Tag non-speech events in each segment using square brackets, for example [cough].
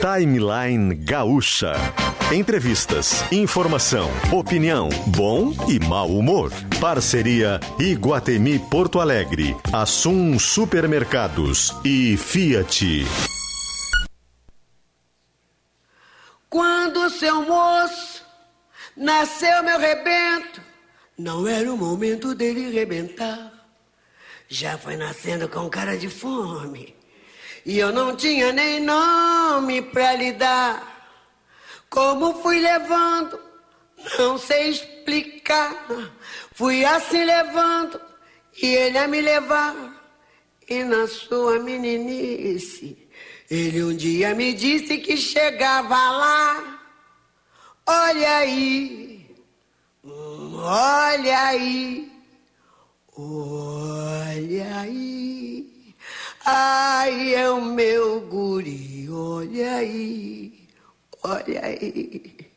Timeline Gaúcha. Entrevistas, informação, opinião, bom e mau humor. Parceria Iguatemi Porto Alegre, Assum Supermercados e Fiat. Quando seu moço nasceu meu rebento, não era o momento dele rebentar. Já foi nascendo com cara de fome. E eu não tinha nem nome pra lhe dar. Como fui levando, não sei explicar. Fui assim levando, e ele a me levar. E na sua meninice, ele um dia me disse que chegava lá. Olha aí, olha aí, olha aí. Ai, é o meu guri, olha aí, olha aí.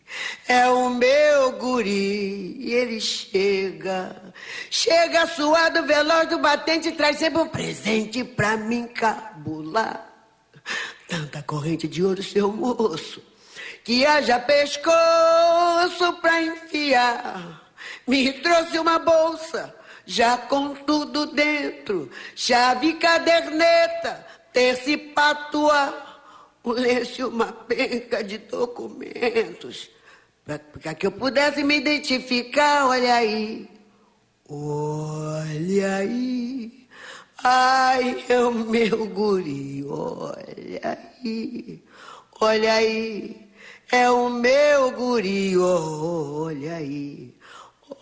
É o meu guri, e ele chega, chega suado, veloz do batente, traz sempre um presente pra mim cabular. Tanta corrente de ouro, seu moço, que haja pescoço pra enfiar. Me trouxe uma bolsa, já com tudo dentro, chave, caderneta, terço e patua, um lenço e uma penca de documentos, para que eu pudesse me identificar, olha aí, olha aí. Ai, é o meu guri, olha aí, olha aí, é o meu guri, olha aí,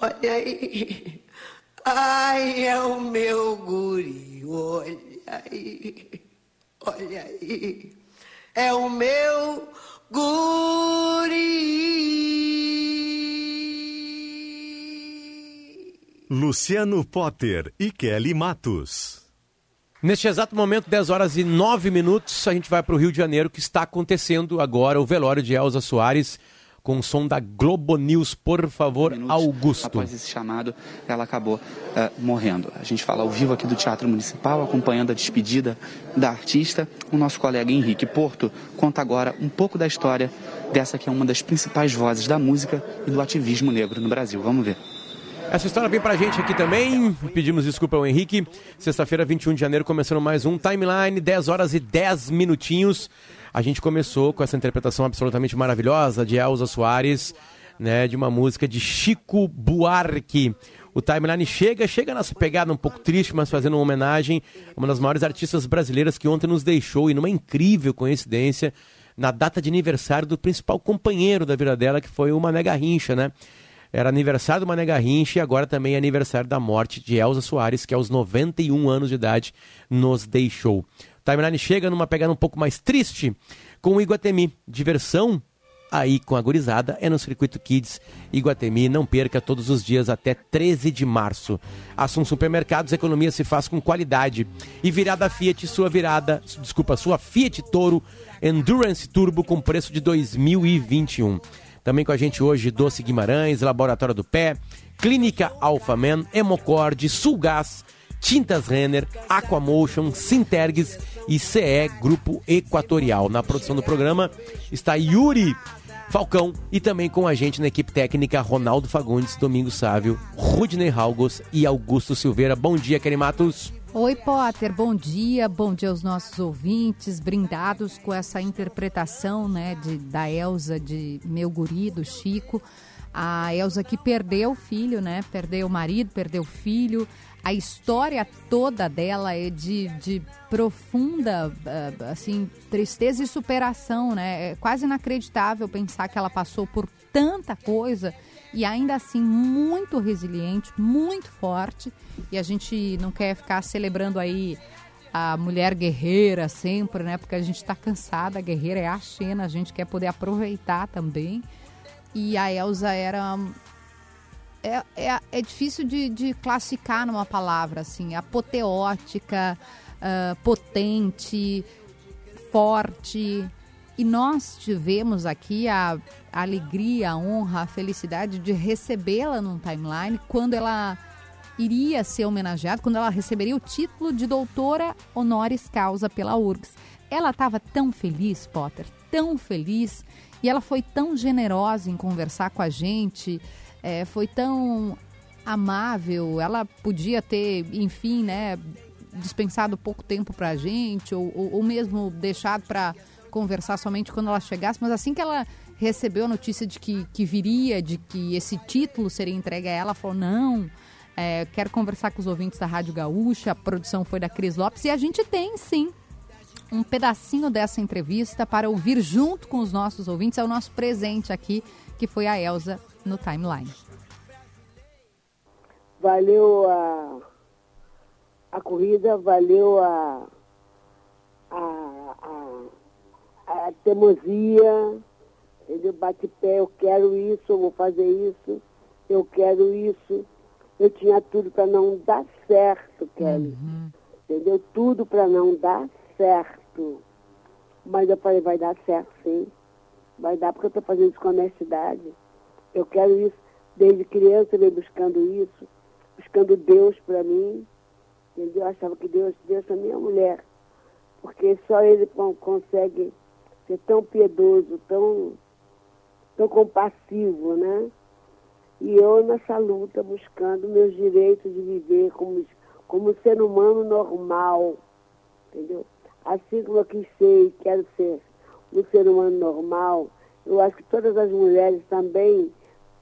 olha aí. Ai, é o meu guri, olha aí, olha aí, é o meu guri. Luciano Potter e Kelly Matos. Neste exato momento, 10 horas e 9 minutos, a gente vai para o Rio de Janeiro, que está acontecendo agora o velório de Elza Soares, com o som da Globo News. Por favor, Augusto. Após esse chamado, ela acabou eh, morrendo. A gente fala ao vivo aqui do Teatro Municipal, acompanhando a despedida da artista. O nosso colega Henrique Porto conta agora um pouco da história dessa que é uma das principais vozes da música e do ativismo negro no Brasil. Vamos ver. Essa história vem pra gente aqui também. Pedimos desculpa ao Henrique. Sexta-feira, 21 de janeiro, começando mais um Timeline, 10 horas e 10 minutinhos. A gente começou com essa interpretação absolutamente maravilhosa de Elza Soares, né, de uma música de Chico Buarque. O Timeline chega, chega nessa pegada um pouco triste, mas fazendo uma homenagem a uma das maiores artistas brasileiras que ontem nos deixou, e numa incrível coincidência, na data de aniversário do principal companheiro da vida dela, que foi o Mané Garrincha, né? Era aniversário do Mané Garrincha e agora também é aniversário da morte de Elza Soares, que aos 91 anos de idade nos deixou. Timeline chega numa pegada um pouco mais triste com o Iguatemi. Diversão aí com a gurizada é no Circuito Kids Iguatemi. Não perca todos os dias até 13 de março. Assum Supermercados, economia se faz com qualidade. E virada Fiat, sua virada, desculpa, sua Fiat Toro Endurance Turbo com preço de 2021. Também com a gente hoje Doce Guimarães, Laboratório do Pé, Clínica Alphaman, Hemocord, Sulgás, Tintas Renner, Aquamotion, Sintergues e CE Grupo Equatorial. Na produção do programa está Yuri Falcão e também com a gente na equipe técnica Ronaldo Fagundes, Domingo Sávio, Rudney Halgos e Augusto Silveira. Bom dia, Kelly Matos. Oi, Potter, bom dia, bom dia aos nossos ouvintes, brindados com essa interpretação né, de, da Elsa de Meu Guri, do Chico. A Elsa que perdeu o filho, né? Perdeu o marido, perdeu o filho. A história toda dela é de, de profunda, assim, tristeza e superação, né? É quase inacreditável pensar que ela passou por tanta coisa e ainda assim muito resiliente, muito forte. E a gente não quer ficar celebrando aí a mulher guerreira sempre, né? Porque a gente está cansada, a guerreira é a Xena, a gente quer poder aproveitar também. E a Elsa era. É, é, é difícil de, de classificar numa palavra, assim, apoteótica, uh, potente, forte. E nós tivemos aqui a, alegria, a honra, a felicidade de recebê-la num timeline quando ela iria ser homenageada, quando ela receberia o título de doutora honoris causa pela URGS. ela estava tão feliz, Potter, tão feliz, e ela foi tão generosa em conversar com a gente, é, foi tão amável, ela podia ter, enfim, né, dispensado pouco tempo para a gente, ou, ou, ou mesmo deixado para conversar somente quando ela chegasse, mas assim que ela recebeu a notícia de que, que viria, de que esse título seria entregue a ela, falou, não, é, quero conversar com os ouvintes da Rádio Gaúcha, a produção foi da Cris Lopes, e a gente tem, sim, um pedacinho dessa entrevista para ouvir junto com os nossos ouvintes, é o nosso presente aqui, que foi a Elsa no Timeline. Valeu a, a corrida, valeu a, a, a, a teimosia, ele bate pé, eu quero isso, eu vou fazer isso, eu quero isso. Eu tinha tudo para não dar certo, Kelly. Uhum. Entendeu? Tudo para não dar certo. Mas eu falei, vai dar certo sim. Vai dar porque eu estou fazendo isso com honestidade. Eu quero isso. Desde criança eu venho buscando isso, buscando Deus para mim. Entendeu? Eu achava que Deus, Deus é minha mulher. Porque só Ele consegue ser tão piedoso, tão, tão compassivo, né? E eu nessa luta buscando meus direitos de viver como, como ser humano normal, entendeu? Assim como eu quis ser e quero ser um ser humano normal, eu acho que todas as mulheres também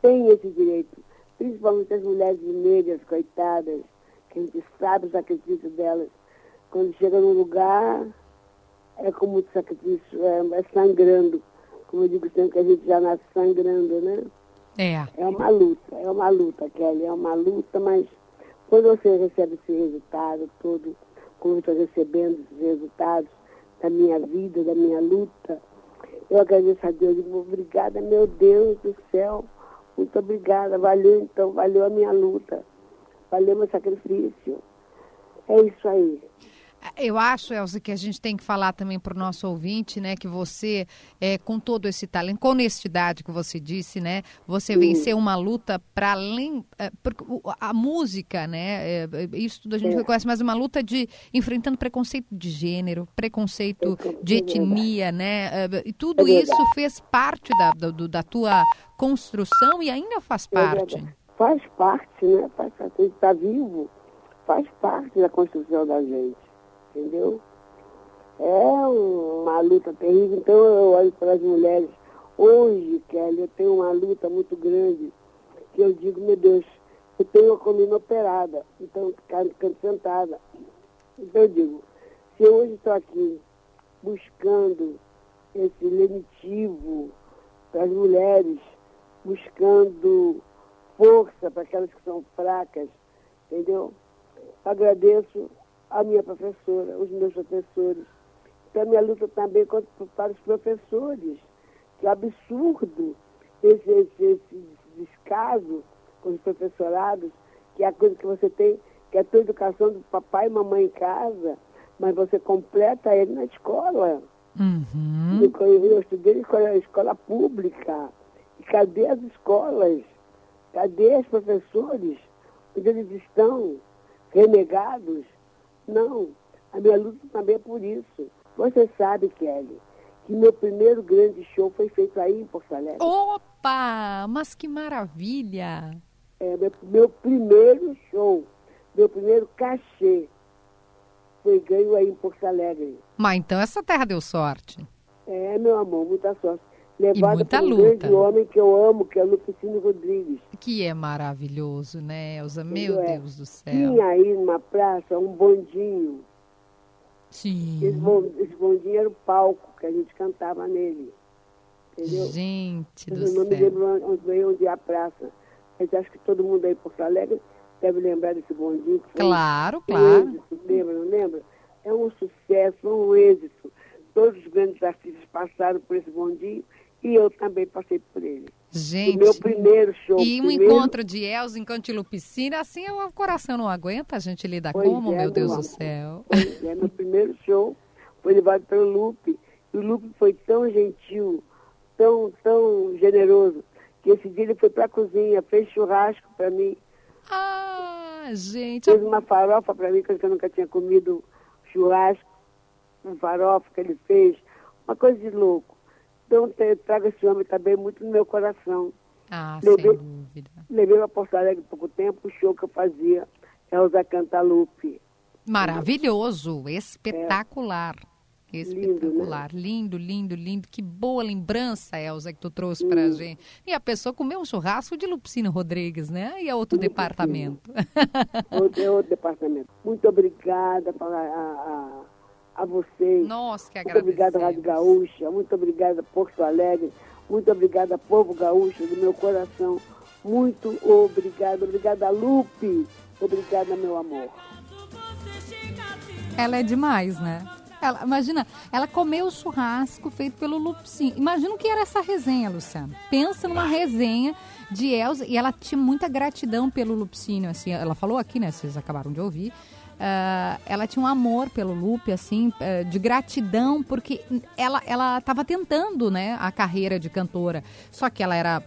têm esse direito, principalmente as mulheres negras, coitadas, que a gente sabe o sacrifício delas. Quando chega num lugar, é como sacrifício, é, é sangrando. Como eu digo sempre, que a gente já nasce sangrando, né? É. É uma luta, é uma luta, Kelly, é uma luta, mas quando você recebe esse resultado todo, como eu estou recebendo esses resultados da minha vida, da minha luta, eu agradeço a Deus, digo, obrigada, meu Deus do céu, muito obrigada, valeu então, valeu a minha luta, valeu meu sacrifício. É isso aí. Eu acho, Elza, que a gente tem que falar também para o nosso ouvinte, né, que você, é, com todo esse talento, com honestidade que você disse, né, você Sim. venceu uma luta para além, é, porque a música, né, é, isso tudo a gente é. reconhece, mas uma luta de enfrentando preconceito de gênero, preconceito de etnia, né, é, e tudo é isso fez parte da, do, da tua construção e ainda faz parte. faz parte, né, faz parte, está vivo, faz parte da construção da gente entendeu? É uma luta terrível. Então eu olho para as mulheres. Hoje, Kelly, eu tenho uma luta muito grande que eu digo, meu Deus, eu tenho a coluna operada, então ficando sentada. Então eu digo, se eu hoje estou aqui buscando esse lenitivo para as mulheres, buscando força para aquelas que são fracas, entendeu? Agradeço a minha professora, os meus professores. Então, a minha luta também para os professores, que absurdo esse, esse, esse descaso com os professorados, que é a coisa que você tem, que é a tua educação do papai e mamãe em casa, mas você completa ele na escola. Uhum. Eu estudei em escola, escola pública. E cadê as escolas? Cadê os professores? Onde eles estão? Renegados? Não, a minha luta também é por isso. Você sabe, Kelly, que meu primeiro grande show foi feito aí em Porto Alegre. Opa! Mas que maravilha! É, meu, meu primeiro show, meu primeiro cachê foi ganho aí em Porto Alegre. Mas então essa terra deu sorte. É, meu amor, muita sorte. Levada por um luta. grande homem que eu amo, que é o Lupicínio Rodrigues. Que é maravilhoso, né, Elza? Meu é. Deus do céu. Tinha aí numa praça um bondinho. Sim. Esse, bondinho era o palco que a gente cantava nele. Entendeu? Gente Mas do eu não céu. me lembro onde, onde é a praça. Mas acho que todo mundo aí em Porto Alegre deve lembrar desse bondinho. Claro, um claro. Êxito, lembra, não lembra? É um sucesso, um êxito. Todos os grandes artistas passaram por esse bondinho e eu também passei por ele. Gente. O meu primeiro show. E um primeiro... encontro de Elza, encontro de Lupicina, assim o coração não aguenta, a gente lida pois como, é, meu Deus do céu. Pois é, meu primeiro show foi levado pelo Lupe. E o Lupe foi tão gentil, tão, tão generoso, que esse dia ele foi para a cozinha, fez churrasco para mim. Ah, gente. Fez uma farofa para mim, que eu nunca tinha comido churrasco. com farofa que ele fez, uma coisa de louco. Então te- trago esse homem também muito no meu coração. Ah, Levei- sem dúvida. Levei para Porto Alegre há pouco tempo o show que eu fazia, Elza Cantalupe. Maravilhoso, espetacular. Espetacular, né? lindo, lindo, lindo. Que boa lembrança, Elza, que tu trouxe pra gente. E a pessoa comeu um churrasco de Lupicínio Rodrigues, né? E é outro departamento. Outro, é outro departamento. Muito obrigada pra- a, a, a vocês. Nossa, que Muito obrigada, Rádio Gaúcha. Muito obrigada, Porto Alegre. Muito obrigada, povo gaúcho, do meu coração. Muito obrigada. Obrigada, Lupe. Obrigada, meu amor. Ela é demais, né? Ela, imagina, ela comeu o churrasco feito pelo Lupicínio. Imagina o que era essa resenha, Luciano. Pensa numa resenha de Elza. E ela tinha muita gratidão pelo Lupicínio, assim. Ela falou aqui, né? Vocês acabaram de ouvir. Ah, ela tinha um amor pelo Lupe, assim, eh, de gratidão, porque ela ela estava tentando, né, a carreira de cantora. Só que ela era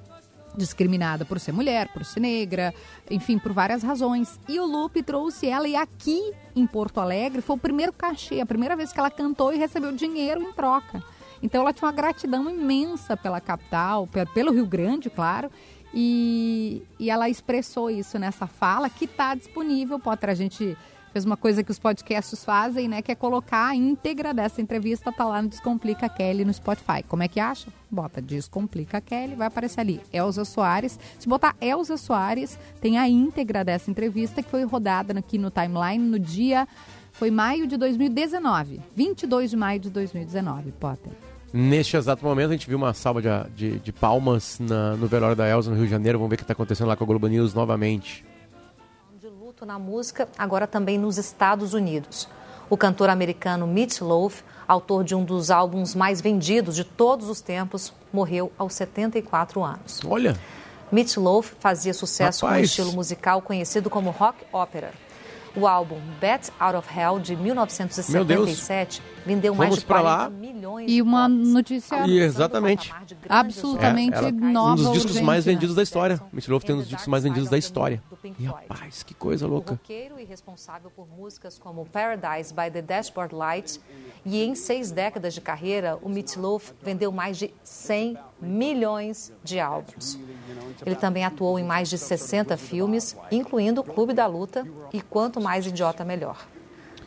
discriminada por ser mulher, por ser negra, enfim, por várias razões. E o Lupe trouxe ela e aqui em Porto Alegre foi o primeiro cachê, a primeira vez que ela cantou e recebeu dinheiro em troca. Então ela tinha uma gratidão imensa pela capital, pe- pelo Rio Grande, claro. E, e ela expressou isso nessa fala que está disponível. Potter, a gente fez uma coisa que os podcasts fazem, né? Que é colocar a íntegra dessa entrevista, tá lá no Descomplica Kelly no Spotify. Como é que acha? Bota Descomplica Kelly, vai aparecer ali. Elza Soares. Se botar Elza Soares, tem a íntegra dessa entrevista que foi rodada aqui no timeline no dia. Foi maio de 2019. 22 de maio de 2019, Potter. Neste exato momento, a gente viu uma salva de, de, de palmas na- no velório da Elza no Rio de Janeiro. Vamos ver o que está acontecendo lá com a Globo News novamente. Na música, agora também nos Estados Unidos. O cantor americano Mitch Loaf, autor de um dos álbuns mais vendidos de todos os tempos, morreu aos 74 anos. Olha, Mitch Loaf fazia sucesso com um Rapaz. estilo musical conhecido como rock opera. O álbum Bat Out of Hell, de 1977, vendeu mais Vamos de pra 40 lá. milhões E de uma cópias. notícia E exatamente. absolutamente É, ela- nova. um dos discos urgente, mais né? vendidos da história. Mitch Loaf tem um dos discos mais vendidos da história. E rapaz, que coisa O louca. roqueiro e responsável por músicas como Paradise by the Dashboard Light. E em seis décadas de carreira, o Meat Loaf vendeu mais de 100 milhões de álbuns. Ele também atuou em mais de 60 filmes, incluindo o Clube da Luta e Quanto Mais Idiota Melhor.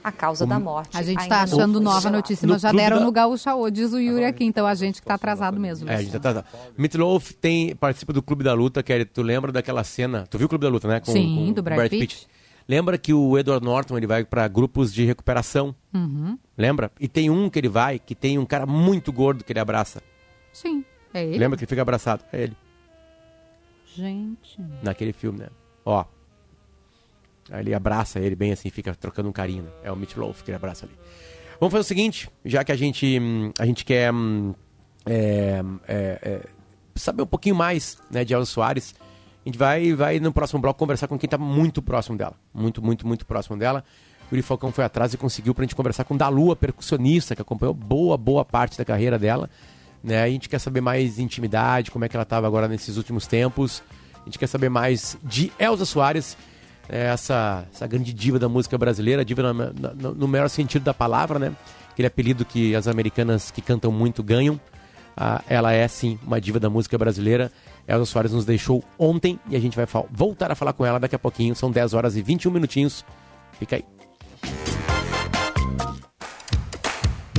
A causa da morte. A gente está achando nova notícia, No mas já Clube deram da- no Gaúcha hoje, diz o Yuri aqui, então a gente que está atrasado mesmo. É, a gente Luciano. tá, tá. Meat Loaf tem, participa do Clube da Luta, Kelly. Tu lembra daquela cena? Tu viu o Clube da Luta, né? Com, Sim, com do Brad Pitt. Lembra que o Edward Norton ele vai para grupos de recuperação? Uhum. Lembra? E tem um que ele vai que tem um cara muito gordo que ele abraça. Sim, é ele. Lembra que ele fica abraçado? É ele. Gente. Naquele filme, né? Ó. Aí ele abraça ele bem assim, fica trocando um carinho. né? É o Mitch Loaf que ele abraça ali. Vamos fazer o seguinte, já que a gente, hum, a gente quer hum, é, é, é, saber um pouquinho mais né, de Elza Soares, a gente vai, vai no próximo bloco conversar com quem está muito próximo dela. Muito, muito, muito próximo dela. O Yuri Falcão foi atrás e conseguiu pra gente conversar com Dalu, a percussionista, que acompanhou boa, boa parte da carreira dela. Né? A gente quer saber mais intimidade, como é que ela estava agora nesses últimos tempos. A gente quer saber mais de Elza Soares, é, essa, essa grande diva da música brasileira, diva na- no, no melhor sentido da palavra, né? Aquele apelido que as americanas que cantam muito ganham. Ah, ela é, sim, uma diva da música brasileira. Elza Soares nos deixou ontem e a gente vai voltar a falar com ela daqui a pouquinho. São 10 horas e 21 minutinhos. Fica aí.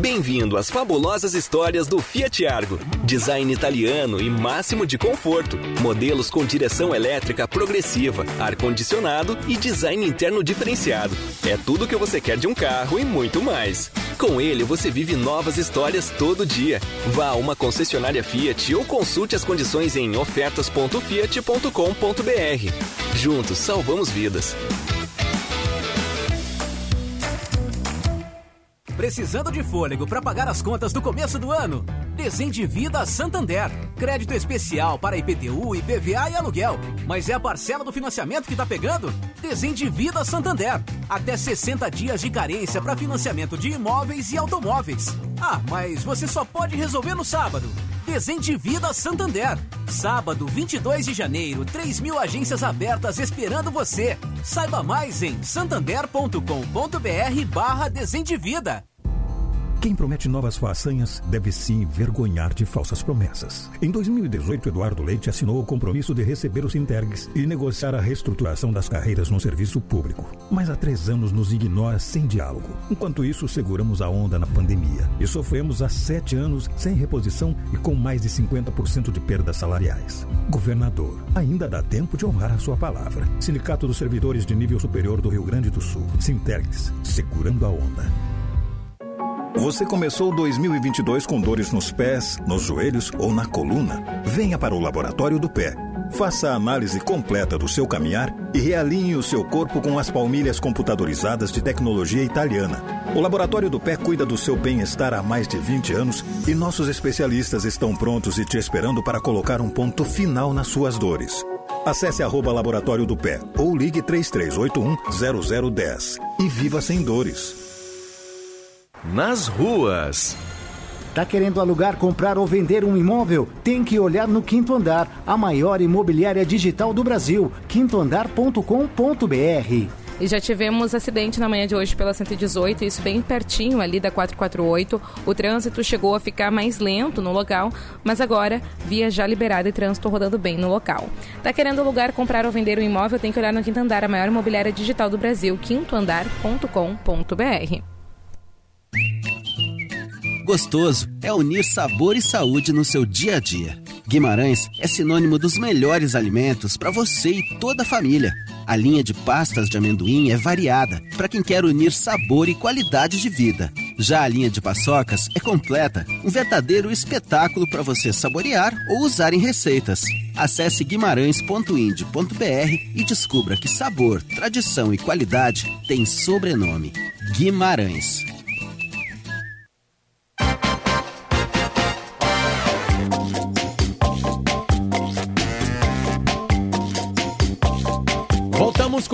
Bem-vindo às fabulosas histórias do Fiat Argo. Design italiano e máximo de conforto. Modelos com direção elétrica progressiva, ar-condicionado e design interno diferenciado. É tudo o que você quer de um carro e muito mais. Com ele, você vive novas histórias todo dia. Vá a uma concessionária Fiat ou consulte as condições em ofertas.fiat.com.br. Juntos, salvamos vidas. Precisando de fôlego para pagar as contas do começo do ano? Desenvolvida Santander. Crédito especial para IPTU, IPVA e aluguel. Mas é a parcela do financiamento que tá pegando? Desenvolvida Santander. Até 60 dias de carência para financiamento de imóveis e automóveis. Ah, mas você só pode resolver no sábado. Desenvolvida Santander. Sábado, 22 de janeiro, 3 mil agências abertas esperando você. Saiba mais em santander.com.br barra Desendivida. Quem promete novas façanhas deve se envergonhar de falsas promessas. Em 2018, Eduardo Leite assinou o compromisso de receber os Intergs e negociar a reestruturação das carreiras no serviço público. Mas há três anos nos ignora sem diálogo. Enquanto isso, seguramos a onda na pandemia e sofremos há sete anos sem reposição e com mais de 50% de perdas salariais. Governador, ainda dá tempo de honrar a sua palavra. Sindicato dos Servidores de Nível Superior do Rio Grande do Sul. Sintergs, segurando a onda. Você começou 2022 com dores nos pés, nos joelhos ou na coluna? Venha para o Laboratório do Pé. Faça a análise completa do seu caminhar e realinhe o seu corpo com as palmilhas computadorizadas de tecnologia italiana. O Laboratório do Pé cuida do seu bem-estar há mais de 20 anos e nossos especialistas estão prontos e te esperando para colocar um ponto final nas suas dores. Acesse arroba Laboratório do Pé ou ligue 3381 0010 e viva sem dores. Nas ruas. Tá querendo alugar, comprar ou vender um imóvel? Tem que olhar no Quinto Andar, a maior imobiliária digital do Brasil, quintoandar.com.br. E já tivemos acidente na manhã de hoje pela 118, isso bem pertinho ali da 448. O trânsito chegou a ficar mais lento no local, mas agora via já liberada e trânsito rodando bem no local. Tá querendo alugar, comprar ou vender um imóvel? Tem que olhar no Quinto Andar, a maior imobiliária digital do Brasil, quintoandar.com.br. Gostoso é unir sabor e saúde no seu dia a dia. Guimarães é sinônimo dos melhores alimentos para você e toda a família. A linha de pastas de amendoim é variada para quem quer unir sabor e qualidade de vida. Já a linha de paçocas é completa, um verdadeiro espetáculo para você saborear ou usar em receitas. Acesse guimarães.ind.br e descubra que sabor, tradição e qualidade têm sobrenome. Guimarães.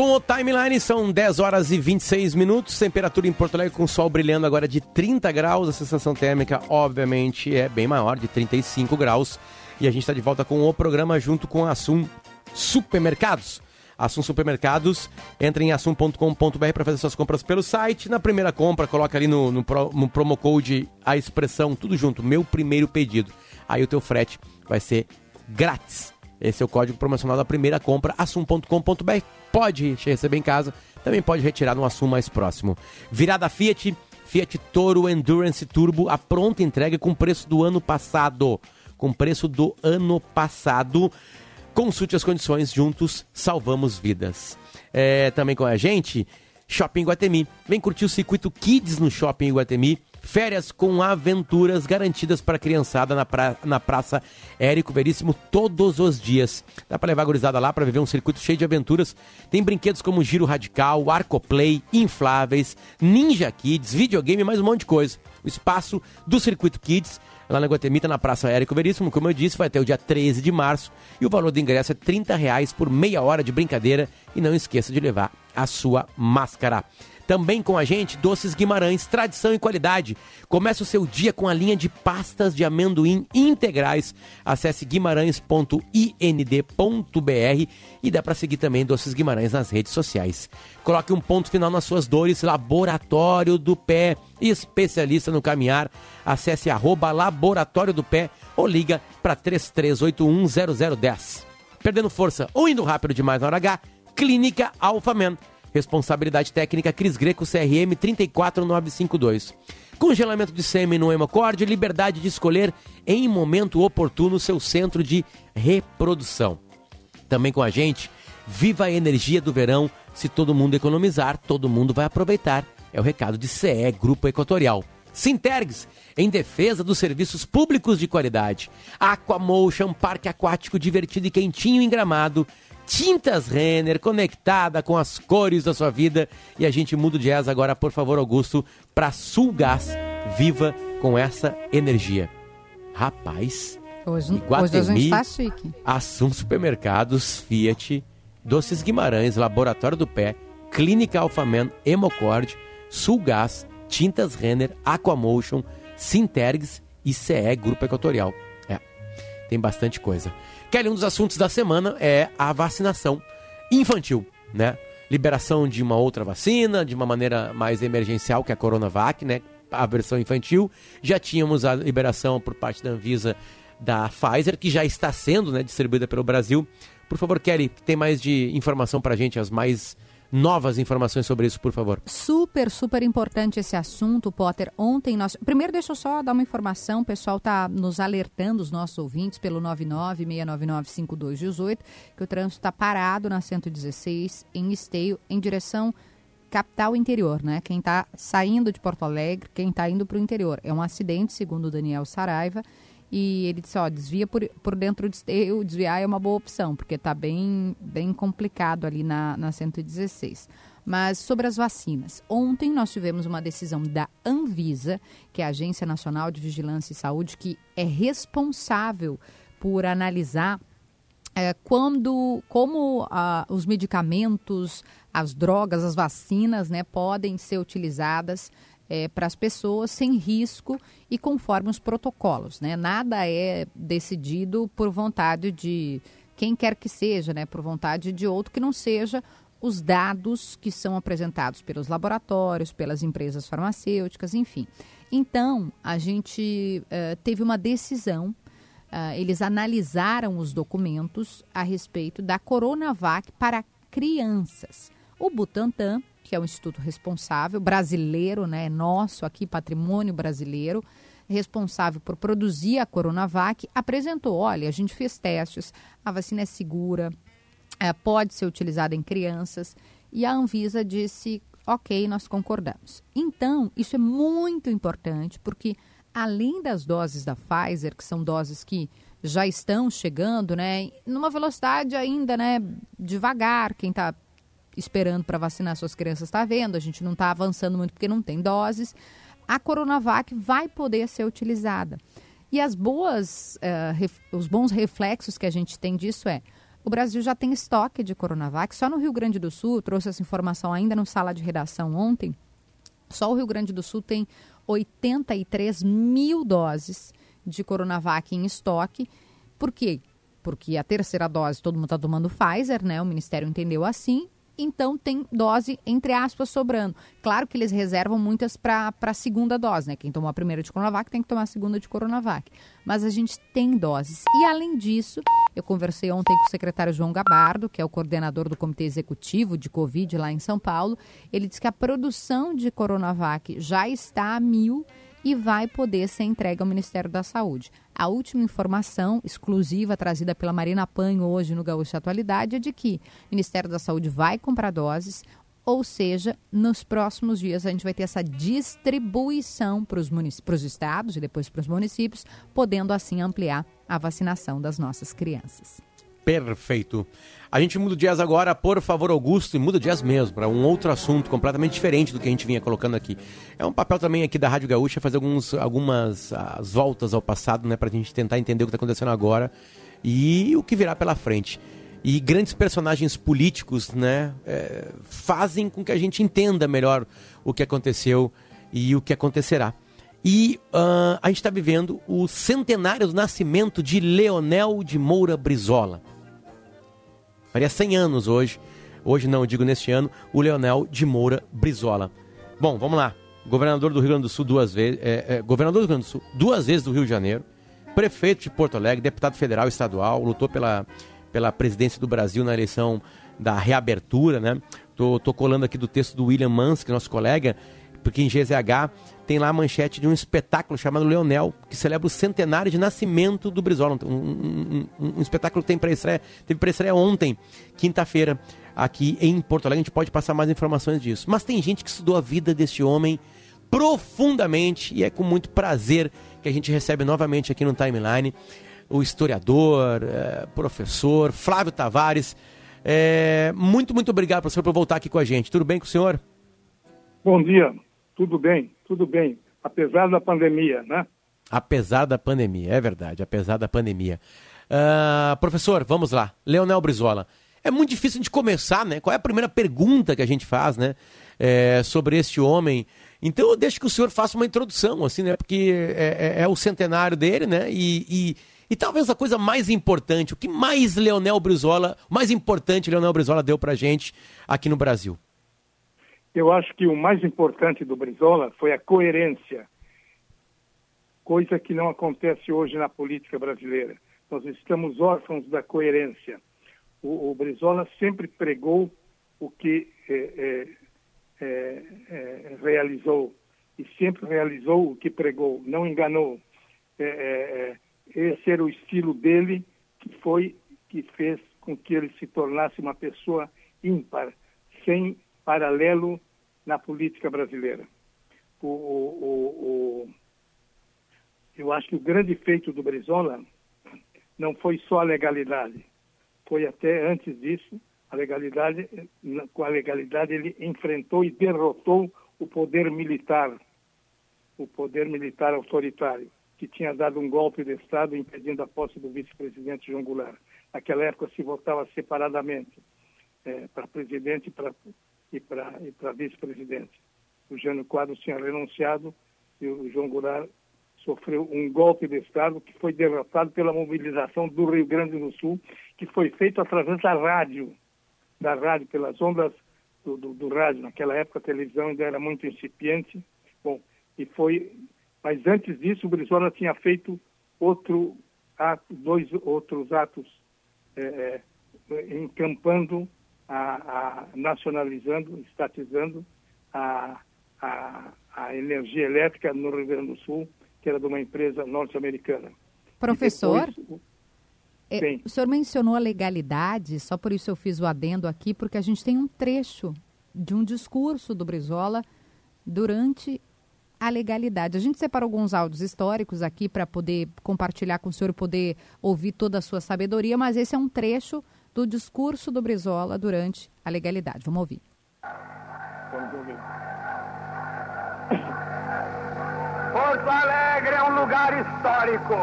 Com o timeline, são 10 horas e 26 minutos. Temperatura em Porto Alegre com sol brilhando agora de 30 graus. A sensação térmica, obviamente, é bem maior, de 35 graus. E a gente está de volta com o programa junto com a Assum Supermercados. Assum Supermercados, entra em assum.com.br para fazer suas compras pelo site. Na primeira compra, coloca ali no, no, no promo code a expressão, tudo junto, meu primeiro pedido. Aí o teu frete vai ser grátis. Esse é o código promocional da primeira compra, assum.com.br. Pode receber em casa, também pode retirar no Assum mais próximo. Virada Fiat, Fiat Toro Endurance Turbo, a pronta entrega com preço do ano passado. Com preço do ano passado. Consulte as condições, juntos salvamos vidas. É, também com a gente, Shopping Guatemi. Vem curtir o circuito Kids no Shopping Guatemi. Férias com aventuras garantidas para a criançada na, pra, na Praça Érico Veríssimo todos os dias. Dá para levar a gurizada lá para viver um circuito cheio de aventuras. Tem brinquedos como Giro Radical, Arcoplay, Infláveis, Ninja Kids, videogame mais um monte de coisa. O espaço do Circuito Kids, lá na Guatemita, na Praça Érico Veríssimo, como eu disse, vai até o dia 13 de março. E o valor do ingresso é 30 reais por meia hora de brincadeira. E não esqueça de levar a sua máscara. Também com a gente, Doces Guimarães, tradição e qualidade. Começa o seu dia com a linha de pastas de amendoim integrais. Acesse guimarães.ind.br e dá para seguir também Doces Guimarães nas redes sociais. Coloque um ponto final nas suas dores, Laboratório do Pé, especialista no caminhar. Acesse arroba Laboratório do Pé ou liga para 33810010. Perdendo força ou indo rápido demais na hora H, Clínica Alphaman. Responsabilidade técnica Cris Greco CRM 34952. Congelamento de sêmen no hemocorde, liberdade de escolher em momento oportuno seu centro de reprodução. Também com a gente, viva a energia do verão. Se todo mundo economizar, todo mundo vai aproveitar. É o recado de CE Grupo Equatorial. Sintergs, em defesa dos serviços públicos de qualidade. Aquamotion, parque aquático divertido e quentinho em gramado. Tintas Renner, conectada com as cores da sua vida. E a gente muda o jazz agora, por favor, Augusto, para Sulgás. Viva com essa energia. Rapaz, Hoje, Iguatemi, hoje tá. Assum Supermercados, Fiat, Doces Guimarães, Laboratório do Pé, Clínica Alfaman, Hemocord, Sulgás, Tintas Renner, Aquamotion, Sintergs e CE Grupo Equatorial. É, tem bastante coisa. Kelly, um dos assuntos da semana é a vacinação infantil, né? Liberação de uma outra vacina, de uma maneira mais emergencial, que é a Coronavac, né? a versão infantil. Já tínhamos a liberação por parte da Anvisa da Pfizer, que já está sendo né, distribuída pelo Brasil. Por favor, Kelly, tem mais de informação para a gente, as mais novas informações sobre isso, por favor. Super, super importante esse assunto, Potter. Ontem nós. Primeiro, deixa eu só dar uma informação. O pessoal está nos alertando, os nossos ouvintes, pelo 996995218, que o trânsito está parado na 116, em Esteio, em direção capital interior, né? Quem está saindo de Porto Alegre, quem está indo para o interior. É um acidente, segundo o Daniel Saraiva. E ele disse, ó, desvia por, por dentro de desviar é uma boa opção, porque está bem, bem complicado ali na, na 116. Mas sobre as vacinas. Ontem nós tivemos uma decisão da Anvisa, que é a Agência Nacional de Vigilância e Saúde, que é responsável por analisar é, quando, como ah, os medicamentos, as drogas, as vacinas, né, podem ser utilizadas é, para as pessoas sem risco e conforme os protocolos. Né? Nada é decidido por vontade de quem quer que seja, né? por vontade de outro que não seja os dados que são apresentados pelos laboratórios, pelas empresas farmacêuticas, enfim. Então, a gente uh, teve uma decisão, uh, eles analisaram os documentos a respeito da Coronavac para crianças. O Butantan que é o instituto responsável, brasileiro, né, nosso aqui, patrimônio brasileiro, responsável por produzir a Coronavac, apresentou: olha, a gente fez testes, a vacina é segura, é, pode ser utilizada em crianças, e a Anvisa disse: ok, nós concordamos. Então, isso é muito importante, porque além das doses da Pfizer, que são doses que já estão chegando, né, numa velocidade ainda, né, devagar, quem está esperando para vacinar suas crianças está vendo, a gente não está avançando muito porque não tem doses. A Coronavac vai poder ser utilizada. E as boas, uh, ref, os bons reflexos que a gente tem disso é o Brasil já tem estoque de Coronavac. Só no Rio Grande do Sul, trouxe essa informação ainda no sala de redação ontem, só o Rio Grande do Sul tem 83 mil doses de Coronavac em estoque. Por quê? Porque a terceira dose todo mundo está tomando Pfizer, né? O Ministério entendeu assim então tem dose, entre aspas, sobrando. Claro que eles reservam muitas para a segunda dose, né? Quem tomou a primeira de Coronavac tem que tomar a segunda de Coronavac. Mas a gente tem doses. E além disso, eu conversei ontem com o secretário João Gabardo, que é o coordenador do Comitê Executivo de Covid lá em São Paulo. Ele disse que a produção de Coronavac já está a mil e vai poder ser entregue ao Ministério da Saúde. A última informação exclusiva trazida pela Marina Panho hoje no Gaúcho Atualidade é de que o Ministério da Saúde vai comprar doses, ou seja, nos próximos dias a gente vai ter essa distribuição para os estados e depois para os municípios, podendo assim ampliar a vacinação das nossas crianças. Perfeito. A gente muda o jazz agora, por favor, Augusto, e muda o jazz mesmo, para um outro assunto completamente diferente do que a gente vinha colocando aqui. É um papel também aqui da Rádio Gaúcha fazer alguns, algumas as voltas ao passado, né, para a gente tentar entender o que está acontecendo agora e o que virá pela frente. E grandes personagens políticos, né, é, fazem com que a gente entenda melhor o que aconteceu e o que acontecerá. E uh, a gente está vivendo o centenário do nascimento de Leonel de Moura Brizola. Faria 100 anos hoje, hoje não, digo neste ano, o Leonel de Moura Brizola. Bom, vamos lá. Governador do Rio Grande do Sul duas vezes, é, é, governador do Rio Grande do Sul duas vezes do Rio de Janeiro, prefeito de Porto Alegre, deputado federal estadual, lutou pela, pela presidência do Brasil na eleição da reabertura, né? Tô, tô colando aqui do texto do William Mansky, nosso colega, porque em GZH tem lá a manchete de um espetáculo chamado Leonel, que celebra o centenário de nascimento do Brizola. Um, um, um, um espetáculo que tem pré-estreia, teve pré-estreia ontem, quinta-feira, aqui em Porto Alegre. A gente pode passar mais informações disso. Mas tem gente que estudou a vida deste homem profundamente e é com muito prazer que a gente recebe novamente aqui no Timeline o historiador, é, professor Flávio Tavares. É, muito, muito obrigado, professor, por voltar aqui com a gente. Tudo bem com o senhor? Bom dia. Tudo bem, tudo bem. Apesar da pandemia, né? Apesar da pandemia, é verdade, apesar da pandemia. Uh, professor, vamos lá. Leonel Brizola. É muito difícil de começar, né? Qual é a primeira pergunta que a gente faz, né? É, sobre este homem. Então eu deixo que o senhor faça uma introdução, assim, né? Porque é, é, é o centenário dele, né? E, e, e, talvez a coisa mais importante, o que mais Leonel Brizola, o mais importante Leonel Brizola deu pra gente aqui no Brasil. Eu acho que o mais importante do Brizola foi a coerência, coisa que não acontece hoje na política brasileira. Nós estamos órfãos da coerência. O, o Brizola sempre pregou o que é, é, é, realizou e sempre realizou o que pregou, não enganou. esse era o estilo dele que foi que fez com que ele se tornasse uma pessoa ímpar, sem paralelo na política brasileira. O, o, o, eu acho que o grande feito do Brizola não foi só a legalidade, foi até antes disso a legalidade. Com a legalidade ele enfrentou e derrotou o poder militar, o poder militar autoritário, que tinha dado um golpe de Estado impedindo a posse do vice-presidente João Goulart. Naquela época se votava separadamente é, para presidente e para e para e para vice-presidente. O Jânio Quadros tinha renunciado e o João Goulart sofreu um golpe de Estado que foi derrotado pela mobilização do Rio Grande do Sul, que foi feito através da rádio, da rádio, pelas ondas do, do, do rádio. Naquela época a televisão ainda era muito incipiente. Bom, e foi. Mas antes disso, o Brizola tinha feito outro ato, dois outros atos é, é, encampando, a, a, nacionalizando, estatizando a, a, a energia elétrica no Rio Grande do Sul que era de uma empresa norte-americana. Professor, depois, é, o senhor mencionou a legalidade, só por isso eu fiz o adendo aqui, porque a gente tem um trecho de um discurso do Brizola durante a legalidade. A gente separou alguns áudios históricos aqui para poder compartilhar com o senhor, poder ouvir toda a sua sabedoria, mas esse é um trecho do discurso do Brizola durante a legalidade. Vamos ouvir. Vamos ouvir. Porto Alegre é um lugar histórico.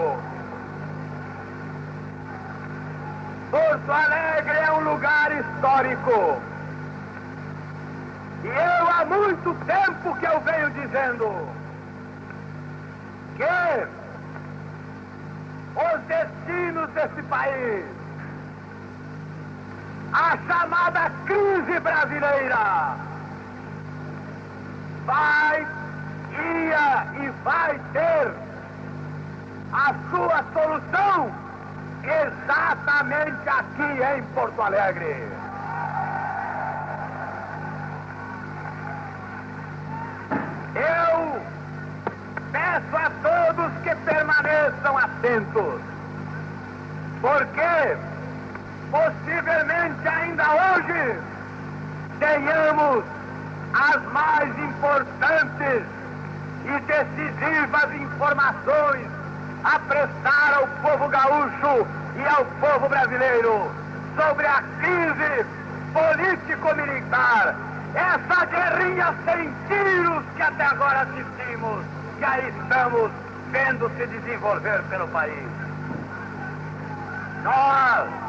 Porto Alegre é um lugar histórico. E eu há muito tempo que eu venho dizendo que os destinos desse país, a chamada crise brasileira, vai ia e vai ter a sua solução exatamente aqui em Porto Alegre. Eu peço a todos que permaneçam atentos, porque possivelmente ainda hoje tenhamos as mais importantes e decisivas informações a prestar ao povo gaúcho e ao povo brasileiro sobre a crise político-militar, essa guerrinha sem tiros que até agora assistimos, que aí estamos vendo se desenvolver pelo país. Nós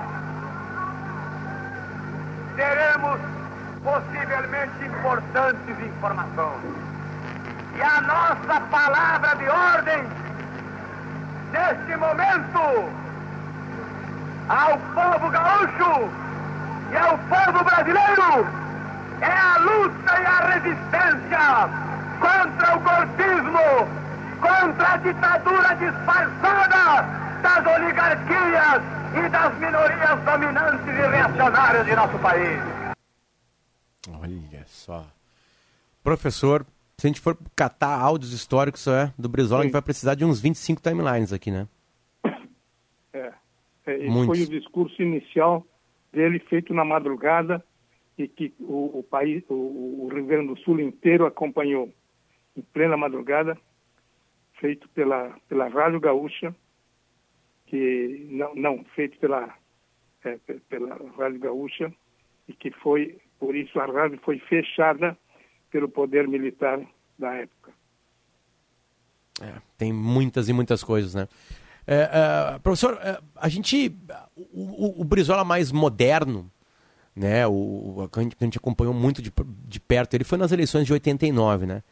teremos possivelmente importantes informações. E a nossa palavra de ordem, neste momento, ao povo gaúcho e ao povo brasileiro, é a luta e a resistência contra o golpismo, contra a ditadura disfarçada das oligarquias e das minorias dominantes e reacionárias de nosso país. Olha só. Professor se a gente for catar áudios históricos é, do Brizola, Sim. a gente vai precisar de uns 25 timelines aqui, né? É. é esse foi o discurso inicial dele feito na madrugada e que o, o país, o, o, Rio Grande do Sul inteiro acompanhou em plena madrugada, feito pela, pela Rádio Gaúcha, que não, não feito pela, é, pela Rádio Gaúcha, e que foi, por isso a rádio foi fechada pelo poder militar da época. É, tem muitas e muitas coisas, né? É, é, professor, é, a gente, o, o, o, Brizola mais moderno, né? O, o, a gente acompanhou muito de, de perto, ele foi nas eleições de 89, né?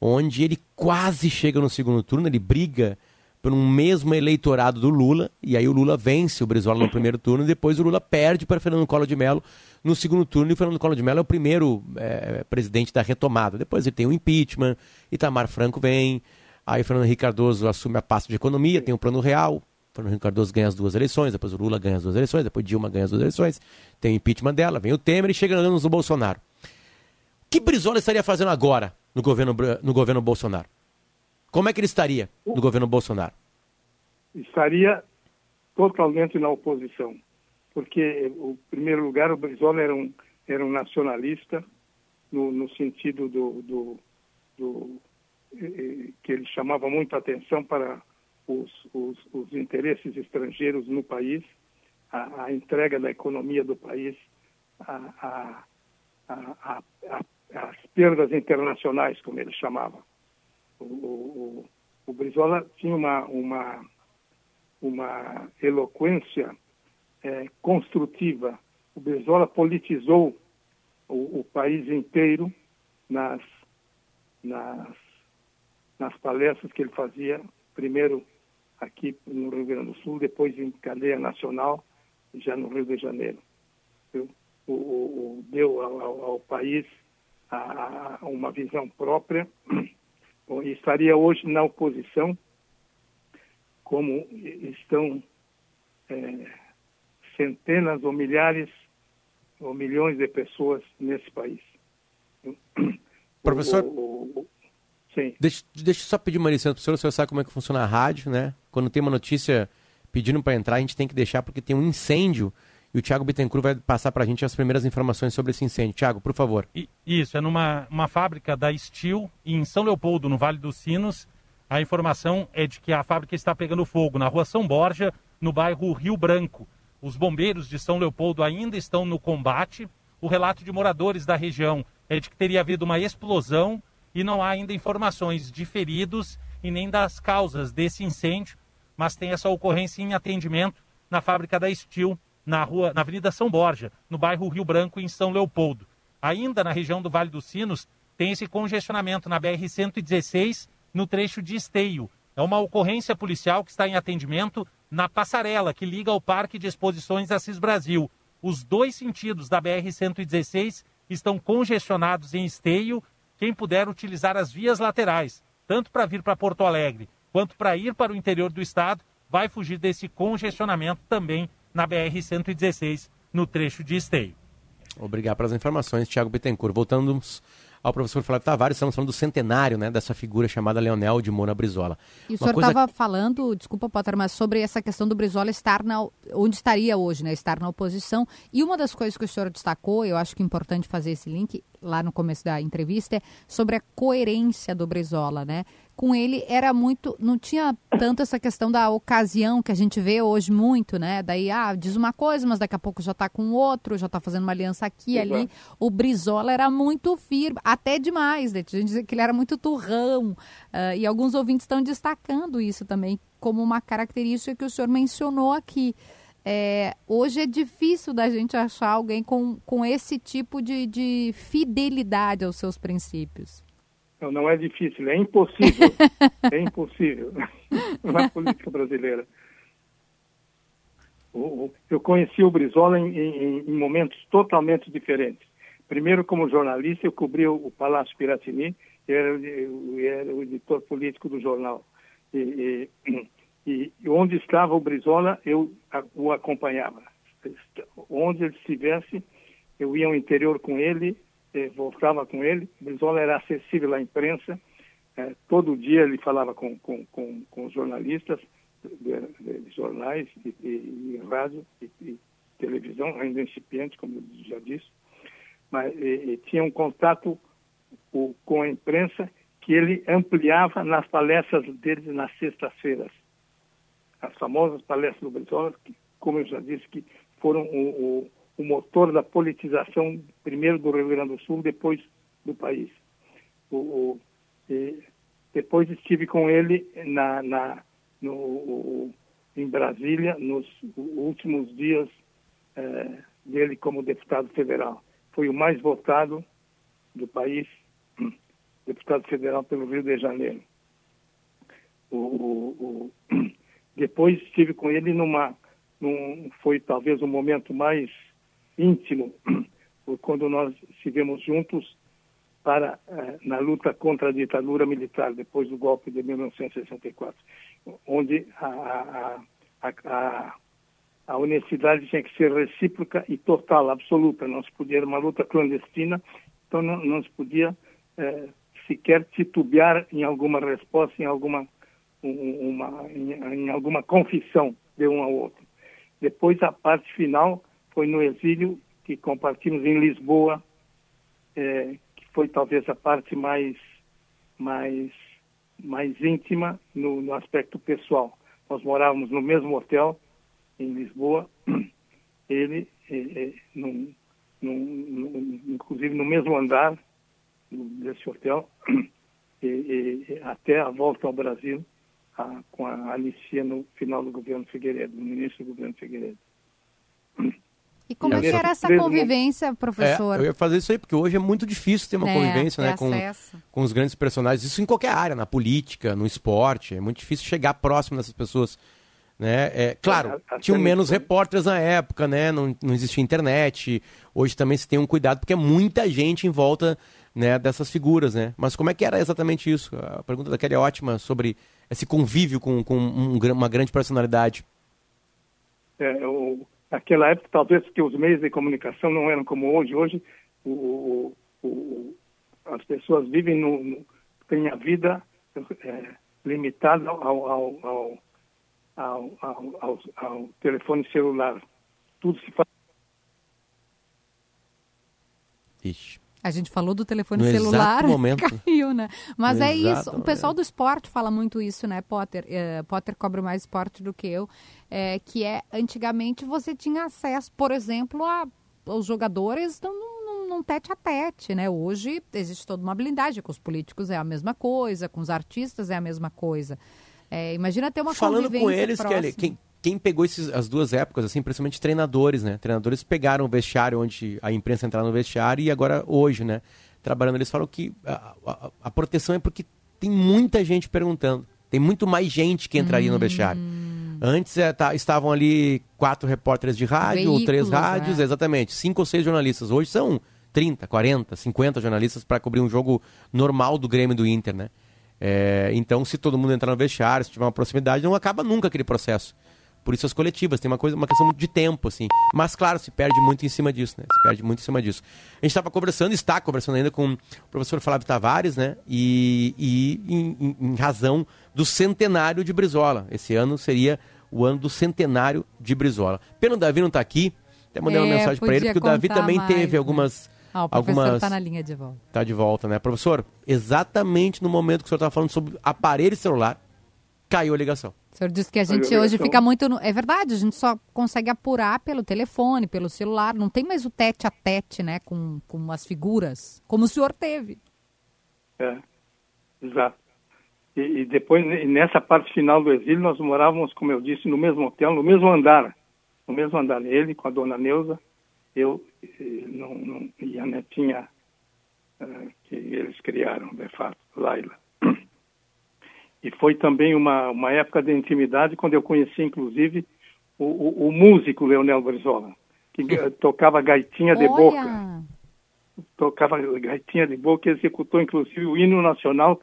Onde ele quase chega no segundo turno, ele briga por um mesmo eleitorado do Lula, e aí o Lula vence o Brizola no primeiro turno, e depois o Lula perde para Fernando Collor de Mello no segundo turno, e o Fernando Collor de Mello é o primeiro é, presidente da retomada. Depois ele tem o impeachment, Itamar Franco vem, aí Fernando Henrique Cardoso assume a pasta de economia, tem o plano real, Fernando Henrique Cardoso ganha as duas eleições, depois o Lula ganha as duas eleições, depois Dilma ganha as duas eleições, tem o impeachment dela, vem o Temer e chega anos no Bolsonaro. O que Brizola estaria fazendo agora no governo, no governo Bolsonaro? Como é que ele estaria no governo Bolsonaro? Estaria totalmente na oposição, porque, em primeiro lugar, o Brizola era um, era um nacionalista, no, no sentido do, do, do eh, que ele chamava muita atenção para os, os, os interesses estrangeiros no país, a, a, entrega da economia do país, a, a, as perdas internacionais, como ele chamava o, o, o Brizola tinha uma, uma, uma eloquência é, construtiva. O Brizola politizou o, o, país inteiro nas, nas, nas palestras que ele fazia, primeiro aqui no Rio Grande do Sul, depois em cadeia nacional, já no Rio de Janeiro. O, o, deu ao, ao país a, a uma visão própria estaria hoje na oposição, como estão é, centenas ou milhares ou milhões de pessoas nesse país. [clears throat] Professor, o, o, o, sim. Deixa, deixa eu só pedir uma licença para o senhor, o senhor sabe como é que funciona a rádio, né? Quando tem uma notícia pedindo para entrar, a gente tem que deixar porque tem um incêndio e o Tiago Bittencourt vai passar para a gente as primeiras informações sobre esse incêndio. Tiago, por favor. Isso, é numa uma fábrica da Steel em São Leopoldo, no Vale dos Sinos. A informação é de que a fábrica está pegando fogo na rua São Borja, no bairro Rio Branco. Os bombeiros de São Leopoldo ainda estão no combate. O relato de moradores da região é de que teria havido uma explosão e não há ainda informações de feridos e nem das causas desse incêndio, mas tem essa ocorrência em atendimento na fábrica da Steel na rua, na Avenida São Borja, no bairro Rio Branco, em São Leopoldo. Ainda na região do Vale dos Sinos, tem esse congestionamento na BR-116, no trecho de Esteio. É uma ocorrência policial que está em atendimento na passarela que liga ao Parque de Exposições Assis Brasil. Os dois sentidos da BR-116 estão congestionados em Esteio. Quem puder utilizar as vias laterais, tanto para vir para Porto Alegre quanto para ir para o interior do estado, vai fugir desse congestionamento também na BR-116, no trecho de Esteio. Obrigado pelas informações, Tiago Bittencourt. Voltando ao professor Flávio Tavares, estamos falando do centenário né, dessa figura chamada Leonel de Mona Brizola. E o Uma senhor estava coisa... falando, desculpa, Potter, mas sobre essa questão do Brizola estar na, onde estaria hoje, né, estar na oposição. E uma das coisas que o senhor destacou, eu acho que é importante fazer esse link lá no começo da entrevista, é sobre a coerência do Brizola, né? Com ele era muito. Não tinha tanto essa questão da ocasião que a gente vê hoje muito, né? Daí, ah, diz uma coisa, mas daqui a pouco já está com outro, já está fazendo uma aliança aqui e ali. O Brizola era muito firme, até demais, né? A gente dizia que ele era muito turrão. Uh, e alguns ouvintes estão destacando isso também como uma característica que o senhor mencionou aqui. É, hoje é difícil da gente achar alguém com, com esse tipo de, de fidelidade aos seus princípios. Não, não é difícil, é impossível. [laughs] é impossível [laughs] na política brasileira. Eu conheci o Brizola em, em, em, momentos totalmente diferentes. Primeiro, como jornalista, eu cobri o Palácio Piratini, eu era, era o editor político do jornal. E, e, [clears throat] e, onde estava o Brizola, eu o acompanhava. Onde ele estivesse, eu ia ao interior com ele, voltava com ele. Brizola era acessível à imprensa. Eh, todo dia ele falava com, com, com, com os jornalistas de, de jornais e, e, e rádio e, e, televisão, ainda incipiente, como eu já disse. Mas tinha um contato o, com a imprensa que ele ampliava nas palestras dele nas sextas-feiras. As famosas palestras do Brizola, que, como eu já disse, que foram o, o o motor da politização, primeiro do Rio Grande do Sul, depois do país. O, o, depois estive com ele na, na no, em Brasília nos últimos dias eh, dele como deputado federal. Foi o mais votado do país, [clears throat] deputado federal pelo Rio de Janeiro. O, o- o- [clears throat] Depois estive com ele numa, num, foi talvez o momento mais íntimo, quando nós estivemos juntos para eh, na luta contra a ditadura militar depois do golpe de 1964, onde a, a, a, a, honestidade tinha que ser recíproca e total, absoluta. Não se podia era uma luta clandestina, então não, não se podia eh, sequer titubear em alguma resposta, em alguma um- uma em, em alguma confissão de um ao outro. Depois a parte final foi no exílio que compartimos em Lisboa, eh, que foi talvez a parte mais mais mais íntima no, no aspecto pessoal. Nós morávamos no mesmo hotel em Lisboa, [clears throat] ele eh, eh, num, num, num- inclusive no mesmo andar desse hotel, [clears throat] e- e até a volta ao Brasil a- com a anistia no final do governo Figueiredo, no início do governo Figueiredo. [clears throat] E como é que era essa convivência, professor? É, eu ia fazer isso aí, porque hoje é muito difícil ter uma É, convivência ter né, com, com os grandes personagens. Isso em qualquer área, na política, no esporte. É muito difícil chegar próximo dessas pessoas. Né? É, claro, É, tinham até menos mesmo- repórteres na época, né? não, não existia internet. Hoje também se tem um cuidado, porque é muita gente em volta né, dessas figuras. Né? Mas como é que era exatamente isso? A pergunta da Kelly é ótima sobre esse convívio com, com um uma grande personalidade. É, o, naquela época, talvez que os meios de comunicação não eram como hoje. Hoje, o, o- as pessoas vivem no, no têm a vida é, limitada ao, ao, ao, ao- ao telefone celular. Tudo se faz. Ixi. A gente falou do telefone No celular, [laughs] momento. caiu, né? Mas No é isso. O pessoal do esporte fala muito isso, né, Potter? Eh, Potter cobre mais esporte do que eu. eh, que é, antigamente você tinha acesso, por exemplo, a, aos jogadores num, num- num tete a tete, né? Hoje existe toda uma blindagem. Com os políticos é a mesma coisa, com os artistas é a mesma coisa. Eh, imagina ter uma Falando convivência com eles, próxima. Kelly, quem, quem pegou esses, as duas épocas, assim, principalmente treinadores, né? Treinadores pegaram o vestiário onde a imprensa entrava no vestiário e agora hoje, né? Trabalhando, eles falam que a, a- a proteção é porque tem muita gente perguntando. Tem muito mais gente que entraria no vestiário. Antes é, tá, estavam ali quatro repórteres de rádio, ou três Veículos, rádios, né? exatamente, cinco ou seis jornalistas. Hoje são 30, 40, 50 jornalistas para cobrir um jogo normal do Grêmio do Inter, né? É, então, se todo mundo entrar no vestiário, se tiver uma proximidade, não acaba nunca aquele processo. Por isso as coletivas, tem uma coisa, uma questão de tempo, assim. Mas, claro, se perde muito em cima disso, né? Se perde muito em cima disso. A gente estava conversando, está conversando ainda com o professor Flávio Tavares, né? E, e em, em- em razão do centenário de Brizola. Esse ano seria o ano do centenário de Brizola. Pena o Davi não está aqui, até mandei uma É, mensagem para ele, porque o Davi também mais, teve né? algumas... Ah, o professor algumas... está na linha de volta. Tá de volta, né? Professor, exatamente no momento que o senhor estava falando sobre aparelho celular, caiu a ligação. O senhor disse que a gente eu- hoje fica muito. no- É verdade, a gente só consegue apurar pelo telefone, pelo celular. Não tem mais o tete a tete, né? Com, com as figuras, como o senhor teve. É, exato. E, e depois, ne- nessa parte final do exílio, nós morávamos, como eu disse, no mesmo hotel, no mesmo andar. No mesmo andar. Ele com a dona Neuza, eu e, não, não- e a netinha eh, que eles criaram, de fato, Laila. E foi também uma, uma época de intimidade, quando eu conheci, inclusive, o, o, o músico Leonel Brizola, que ga- tocava gaitinha de boca Olha! tocava gaitinha de boca, executou inclusive o hino nacional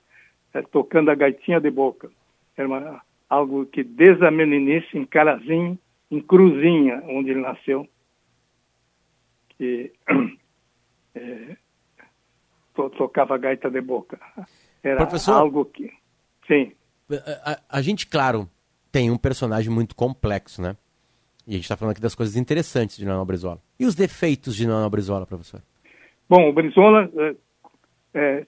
eh, tocando a gaitinha de boca. Era uma- algo que desde a meninice, em Carazinho, em Cruzinha, onde ele nasceu, que eh, [clears throat] to- tocava gaita de boca. Era Professor? algo que... Sim. A, a- a gente, claro, tem um personagem muito complexo, né? E a gente está falando aqui das coisas interessantes de Leonel Brizola. E os defeitos de Leonel Brizola, professor? Bom, o Brizola eh,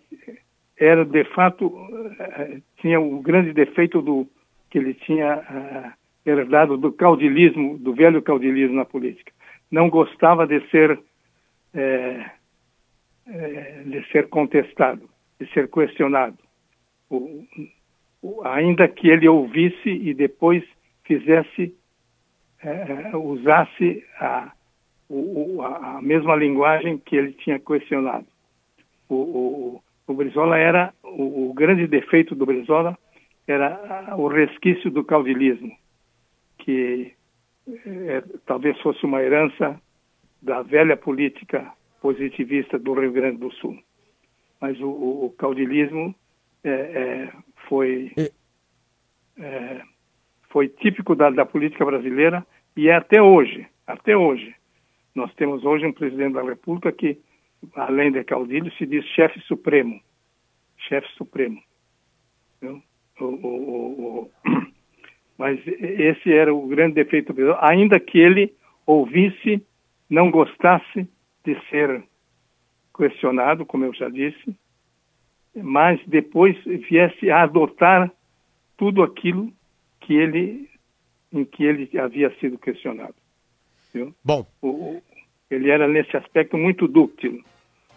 era de fato eh, tinha o grande defeito do que ele tinha eh, herdado do caudilismo, do velho caudilismo na política. Não gostava de ser de ser contestado, de ser questionado. O- ainda que ele ouvisse e depois fizesse eh, usasse a o, a, mesma linguagem que ele tinha questionado. O, o, o Brizola era, o, o grande defeito do Brizola era o resquício do caudilismo, que é, talvez fosse uma herança da velha política positivista do Rio Grande do Sul. Mas o, o, o caudilismo é, é, foi, é, foi típico da, da política brasileira e é até hoje, até hoje. Nós temos hoje um presidente da República que, além de caudilho, se diz chefe supremo. Chefe supremo. Viu? O, o, o, [clears throat] mas esse era o grande defeito do ainda que ele ouvisse, não gostasse de ser questionado, como eu já disse, mas depois viesse a adotar tudo aquilo que ele em que ele havia sido questionado. Viu? Bom, o, ele era nesse aspecto muito dúctil,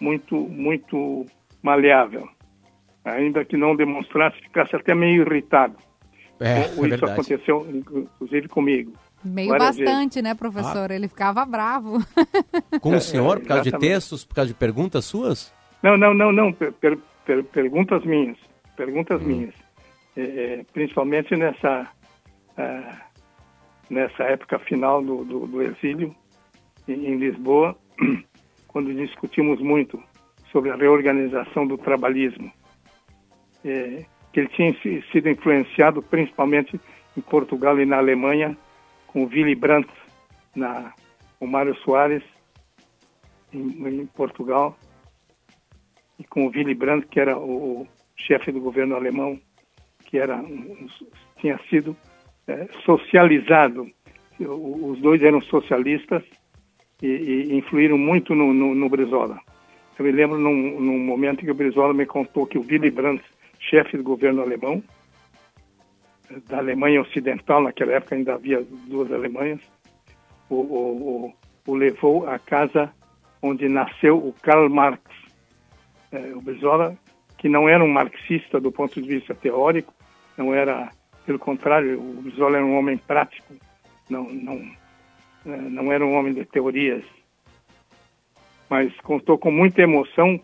muito muito maleável, ainda que não demonstrasse, ficasse até meio irritado. É, Isso é verdade. aconteceu inclusive comigo. Meio várias bastante, vezes. né, professor? Ele ficava bravo. Com o senhor, é, por causa de textos, por causa de perguntas suas? Não, não, não, não. Per- per- per- perguntas minhas. Hum. Perguntas minhas. É, é, principalmente nessa, ah, nessa época final do, do, do exílio em, em Lisboa, [clears throat] quando discutimos muito sobre a reorganização do trabalhismo. É, que ele tinha si- sido influenciado principalmente em Portugal e na Alemanha com o Willy Brandt, na, o Mário Soares em, em Portugal e com o Willy Brandt, que era o, chefe do governo alemão, que era tinha sido eh, socializado. Os dois eram socialistas e, e influíram muito no, no, no Brizola. Eu me lembro num, num momento em que o Brizola me contou que o Willy Brandt, chefe do governo alemão, da Alemanha Ocidental, naquela época ainda havia duas Alemanhas, o, o, o, o levou à casa onde nasceu o Karl Marx. Eh, o Brizola, que não era um marxista do ponto de vista teórico, não era, pelo contrário, o Brizola era um homem prático, não, não, eh, não era um homem de teorias, mas contou com muita emoção,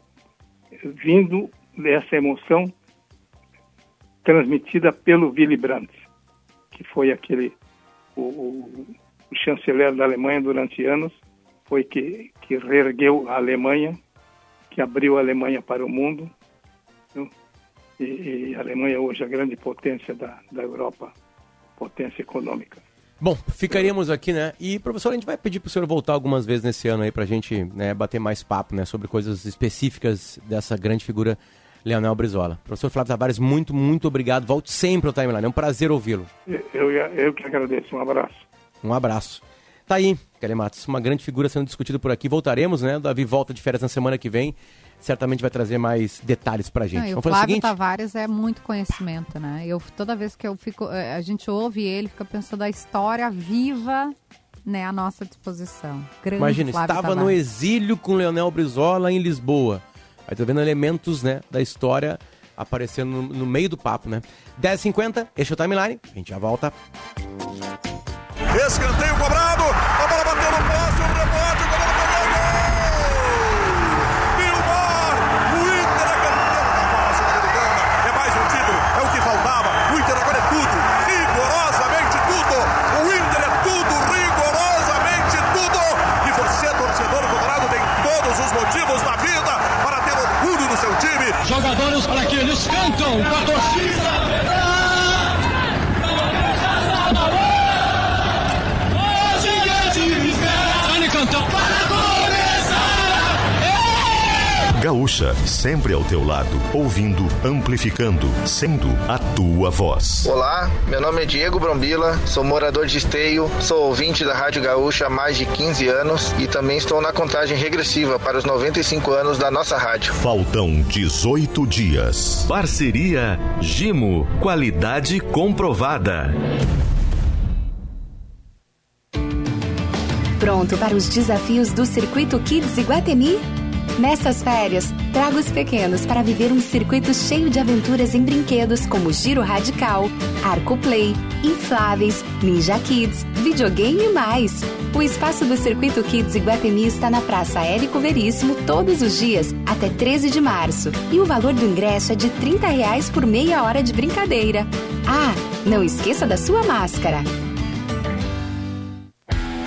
vindo dessa emoção transmitida pelo Willy Brandt, que foi aquele o, o, o chanceler da Alemanha durante anos, foi que, que reergueu a Alemanha, que abriu a Alemanha para o mundo. viu? E, e a Alemanha hoje é a grande potência da, da Europa, potência econômica. Bom, ficaríamos aqui, né? E, professor, a gente vai pedir para o senhor voltar algumas vezes nesse ano aí para a gente né, bater mais papo, né? Sobre coisas específicas dessa grande figura, Leonel Brizola. Professor Flávio Tavares, muito, muito obrigado. Volte sempre ao Timeline. É um prazer ouvi-lo. Eu, eu, eu que agradeço. Um abraço. Um abraço. Tá aí, Kelly Matos, uma grande figura sendo discutida por aqui. Voltaremos, né? O Davi volta de férias na semana que vem. Certamente vai trazer mais detalhes pra gente. Não, o Vamos o Flávio seguinte? Tavares é muito conhecimento, né? Eu, toda vez que eu fico, eh, a gente ouve ele, fica pensando a história viva, né, à nossa disposição. Grande Imagina, Flávio estava no Tavares. exílio com Leonel Brizola em Lisboa. Aí tô vendo elementos, né, da história aparecendo no, no meio do papo, né? 10h50, este é o Timeline. A gente já volta. Escanteio cobrado, a bola bateu no poste, o rebote, o goleiro pegou gol! Vilmar, o Inter é campeão da Sul-Americana, é mais um título, é o que faltava, o Inter agora é tudo, rigorosamente tudo, o Inter é tudo, rigorosamente tudo, e você, torcedor colorado, tem todos os motivos na vida para ter orgulho do seu time. Jogadores para que eles cantam com a torcida. Gaúcha, sempre ao teu lado, ouvindo, amplificando, sendo a tua voz. Olá, meu nome é Diego Brombila, sou morador de Esteio, sou ouvinte da Rádio Gaúcha há mais de 15 anos e também estou na contagem regressiva para os 95 anos da nossa rádio. Faltam 18 dias. Parceria Gimo, qualidade comprovada. Pronto para os desafios do Circuito Kids Iguatemi? Nessas férias, traga os pequenos para viver um circuito cheio de aventuras em brinquedos como Giro Radical, Arco Play, Infláveis, Ninja Kids, videogame e mais. O espaço do Circuito Kids Iguatemi está na Praça Érico Veríssimo todos os dias até 13 de março. E o valor do ingresso é de 30 reais por meia hora de brincadeira. Ah, não esqueça da sua máscara.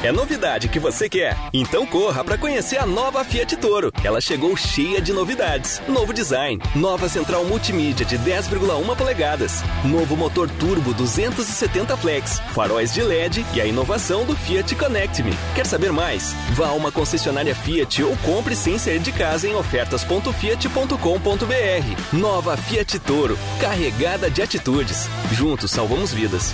É novidade que você quer? Então corra para conhecer a nova Fiat Toro. Ela chegou cheia de novidades. Novo design, nova central multimídia de 10,1 polegadas, novo motor turbo 270 flex, faróis de LED e a inovação do Fiat Connect Me. Quer saber mais? Vá a uma concessionária Fiat ou compre sem sair de casa em ofertas.fiat.com.br. Nova Fiat Toro, carregada de atitudes. Juntos salvamos vidas.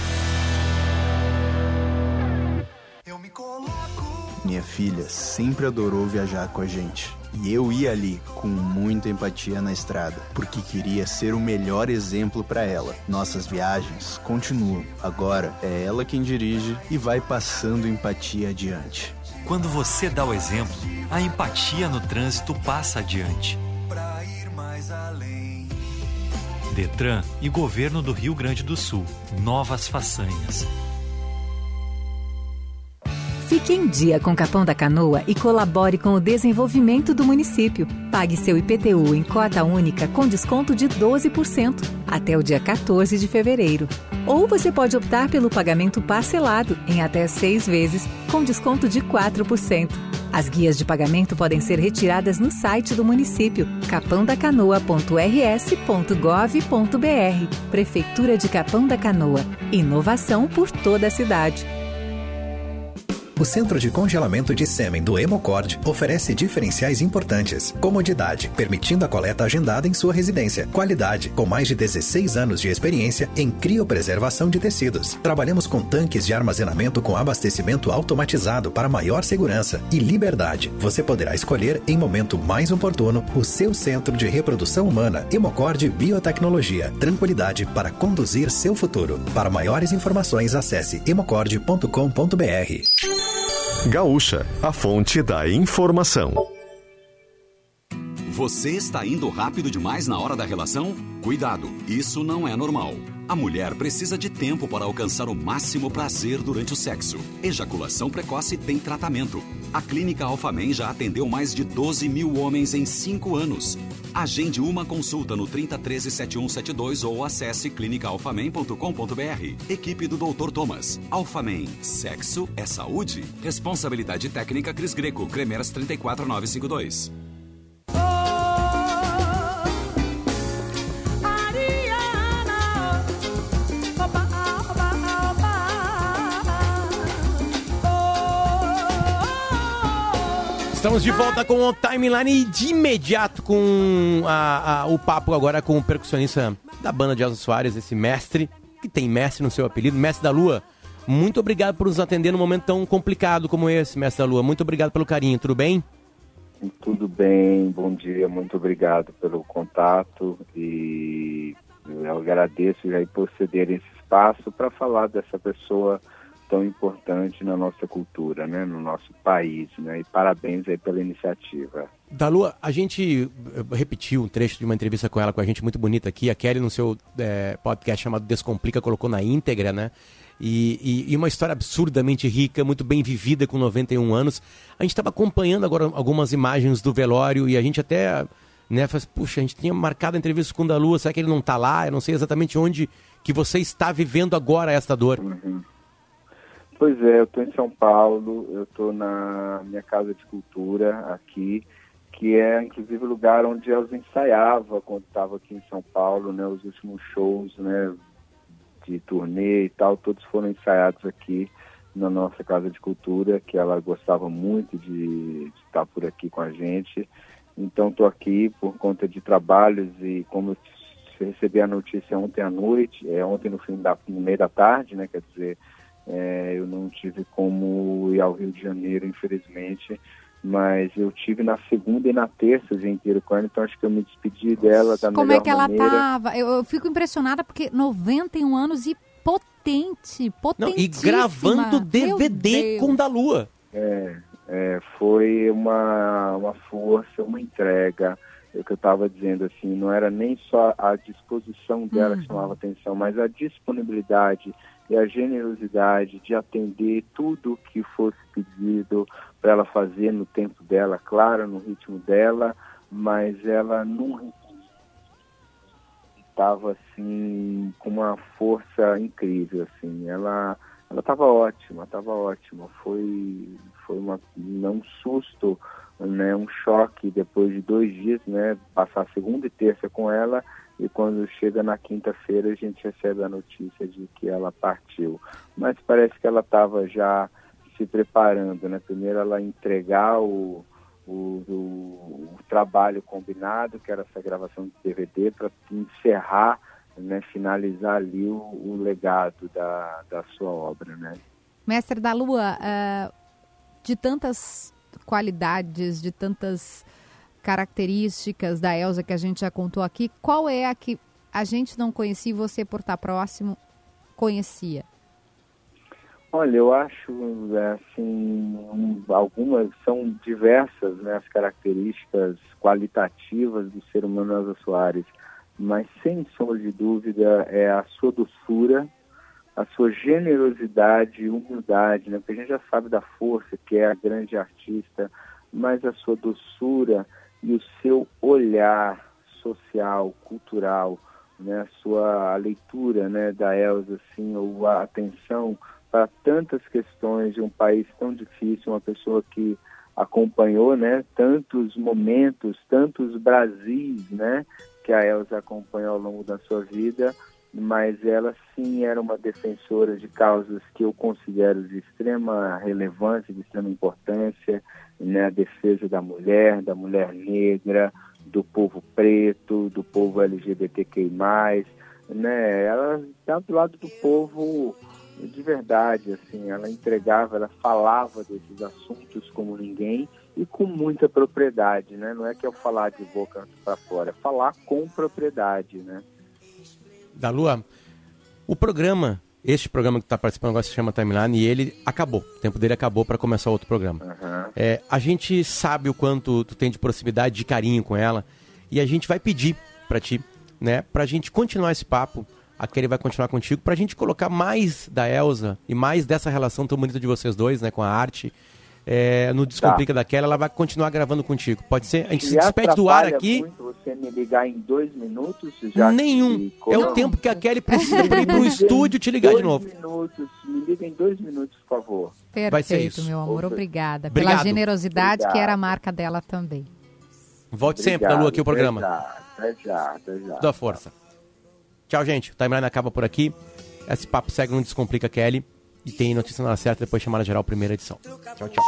Minha filha sempre adorou viajar com a gente. E eu ia ali com muita empatia na estrada, porque queria ser o melhor exemplo para ela. Nossas viagens continuam. Agora é ela quem dirige e vai passando empatia adiante. Quando você dá o exemplo, a empatia no trânsito passa adiante. Detran e Governo do Rio Grande do Sul. Novas façanhas. Fique em dia com Capão da Canoa e colabore com o desenvolvimento do município. Pague seu IPTU em cota única com desconto de 12% até o dia 14 de fevereiro. Ou você pode optar pelo pagamento parcelado em até seis vezes com desconto de 4%. As guias de pagamento podem ser retiradas no site do município capãodacanoa.rs.gov.br. Prefeitura de Capão da Canoa. Inovação por toda a cidade. O Centro de Congelamento de Sêmen do Hemocord oferece diferenciais importantes. Comodidade, permitindo a coleta agendada em sua residência. Qualidade, com mais de 16 anos de experiência em criopreservação de tecidos. Trabalhamos com tanques de armazenamento com abastecimento automatizado para maior segurança. E liberdade. Você poderá escolher, em momento mais oportuno, o seu centro de reprodução humana. Hemocord Biotecnologia. Tranquilidade para conduzir seu futuro. Para maiores informações, acesse hemocord.com.br. Gaúcha, a fonte da informação. Você está indo rápido demais na hora da relação? Cuidado, isso não é normal. A mulher precisa de tempo para alcançar o máximo prazer durante o sexo. Ejaculação precoce tem tratamento. A Clínica Alfamen já atendeu mais de 12 mil homens em 5 anos. Agende uma consulta no 3013 7172 ou acesse clinicaalfamen.com.br. Equipe do Dr. Thomas. Alfamen. Sexo é saúde. Responsabilidade técnica Cris Greco. Cremeras 34952. Estamos de volta com o timeline de imediato com a- a- o papo agora com o percussionista da banda de Elza Soares, esse mestre, que tem mestre no seu apelido, mestre da lua. Muito obrigado por nos atender num momento tão complicado como esse, mestre da lua. Muito obrigado pelo carinho, tudo bem? Tudo bem, bom dia, muito obrigado pelo contato e eu agradeço aí por ceder esse espaço para falar dessa pessoa tão importante na nossa cultura, né, no nosso país, né, e parabéns aí pela iniciativa. Da Lua, a gente eh, repetiu um trecho de uma entrevista com ela, com a gente muito bonita aqui. A Kelly, no seu eh, podcast chamado Descomplica, colocou na íntegra, né? E, e- e uma história absurdamente rica, muito bem vivida, com 91 anos. A gente estava acompanhando agora algumas imagens do velório e a gente até, né, faz, puxa, a gente tinha marcado a entrevista com o da Lua, será que ele não está lá? Eu não sei exatamente onde que você está vivendo agora esta dor. Pois é, eu estou em São Paulo, eu estou na minha casa de cultura aqui, que é inclusive o lugar onde eu ensaiava quando estava aqui em São Paulo, né, os últimos shows, né, de turnê e tal, todos foram ensaiados aqui na nossa casa de cultura, que ela gostava muito de, estar por aqui com a gente. Então estou aqui por conta de trabalhos e como eu recebi a notícia ontem à noite, é ontem no fim da no meio da tarde, né, quer dizer, é, eu não tive como ir ao Rio de Janeiro, infelizmente, mas eu tive na segunda e na terça o dia inteiro com ela, então acho que eu me despedi dela da Como melhor é que ela maneira. tava? Eu, eu fico impressionada porque 91 anos e potente, Não, e gravando DVD com da Lua. É, É, foi uma, uma força, uma entrega. É o que eu estava dizendo assim, não era nem só a disposição dela que chamava atenção, mas a disponibilidade e a generosidade de atender tudo que fosse pedido para ela fazer no tempo dela, claro, no ritmo dela, mas ela não estava assim com uma força incrível assim. Ela ela estava ótima, estava ótima. Foi foi uma não um susto, né, um choque depois de dois dias, né, passar segunda e terça com ela e quando chega na quinta-feira a gente recebe a notícia de que ela partiu. Mas parece que ela estava já se preparando, né? Primeiro ela entregar o, o, o, o trabalho combinado, que era essa gravação de DVD, para encerrar, né, finalizar ali o, o, legado da, da sua obra, né? Mestre da Lua, uh, de tantas qualidades, de tantas características da Elsa que a gente já contou aqui, qual é a que a gente não conhecia e você, por estar próximo, conhecia? Olha, eu acho, assim, algumas são diversas né, as características qualitativas do ser humano Elza Soares, mas sem sombra de dúvida é a sua doçura, a sua generosidade e humildade, né? Porque a gente já sabe da força que é a grande artista, mas a sua doçura e o seu olhar social, cultural, né? A sua leitura, né, da Elsa, assim, ou a atenção para tantas questões de um país tão difícil, uma pessoa que acompanhou, né, tantos momentos, tantos Brasis, né, que a Elsa acompanhou ao longo da sua vida, mas ela sim era uma defensora de causas que eu considero de extrema relevância, de extrema importância, né, a defesa da mulher, da mulher negra, do povo preto, do povo LGBTQI+, né, ela está do lado do povo de verdade, assim, ela entregava, ela falava desses assuntos como ninguém e com muita propriedade, né? Não é que eu falar de boca para fora, é falar com propriedade, né? Da Lua, o programa, este programa que está participando agora se chama Timeline e ele acabou, o tempo dele acabou para começar outro programa. Uhum. É, a gente sabe o quanto tu tem de proximidade, de carinho com ela e a gente vai pedir para ti, né, para a gente continuar esse papo a Kelly vai continuar contigo pra gente colocar mais da Elsa e mais dessa relação tão bonita de vocês dois, né, com a arte. É, no Descomplica tá. da Kelly, ela vai continuar gravando contigo. Pode ser? A gente se despede do ar aqui. Muito você me ligar em dois minutos? Já Nenhum. É o tempo que a Kelly [laughs] precisa para ir pro estúdio te ligar dois de novo. minutos. Me liga em dois minutos, por favor. Perfeito, vai ser isso. meu amor. Obrigada. Obrigado. Pela generosidade Obrigado. que era a marca dela também. Volte sempre, da Lua, aqui o programa. Até já, até já. Dá força. Tchau, gente. O timeline acaba por aqui. Esse papo segue no Descomplica Kelly. E tem notícia na hora certa, depois chamada geral, primeira edição. Tchau, tchau.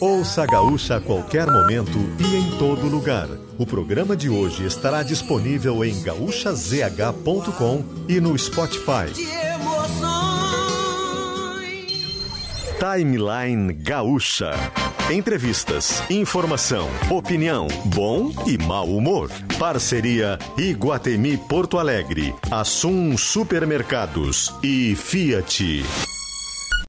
Ouça a Gaúcha a qualquer momento e em todo lugar. O programa de hoje estará disponível em gaúchazh.com e no Spotify. Timeline Gaúcha. Entrevistas, informação, opinião, bom e mau humor. Parceria Iguatemi Porto Alegre, Assum Supermercados e Fiat.